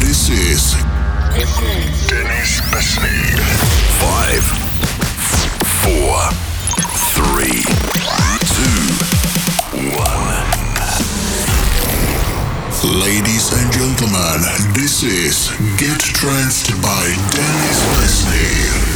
This is Dennis Besney. Five, four, three, two, one. Ladies and gentlemen, this is Get Tranced by Dennis Besney.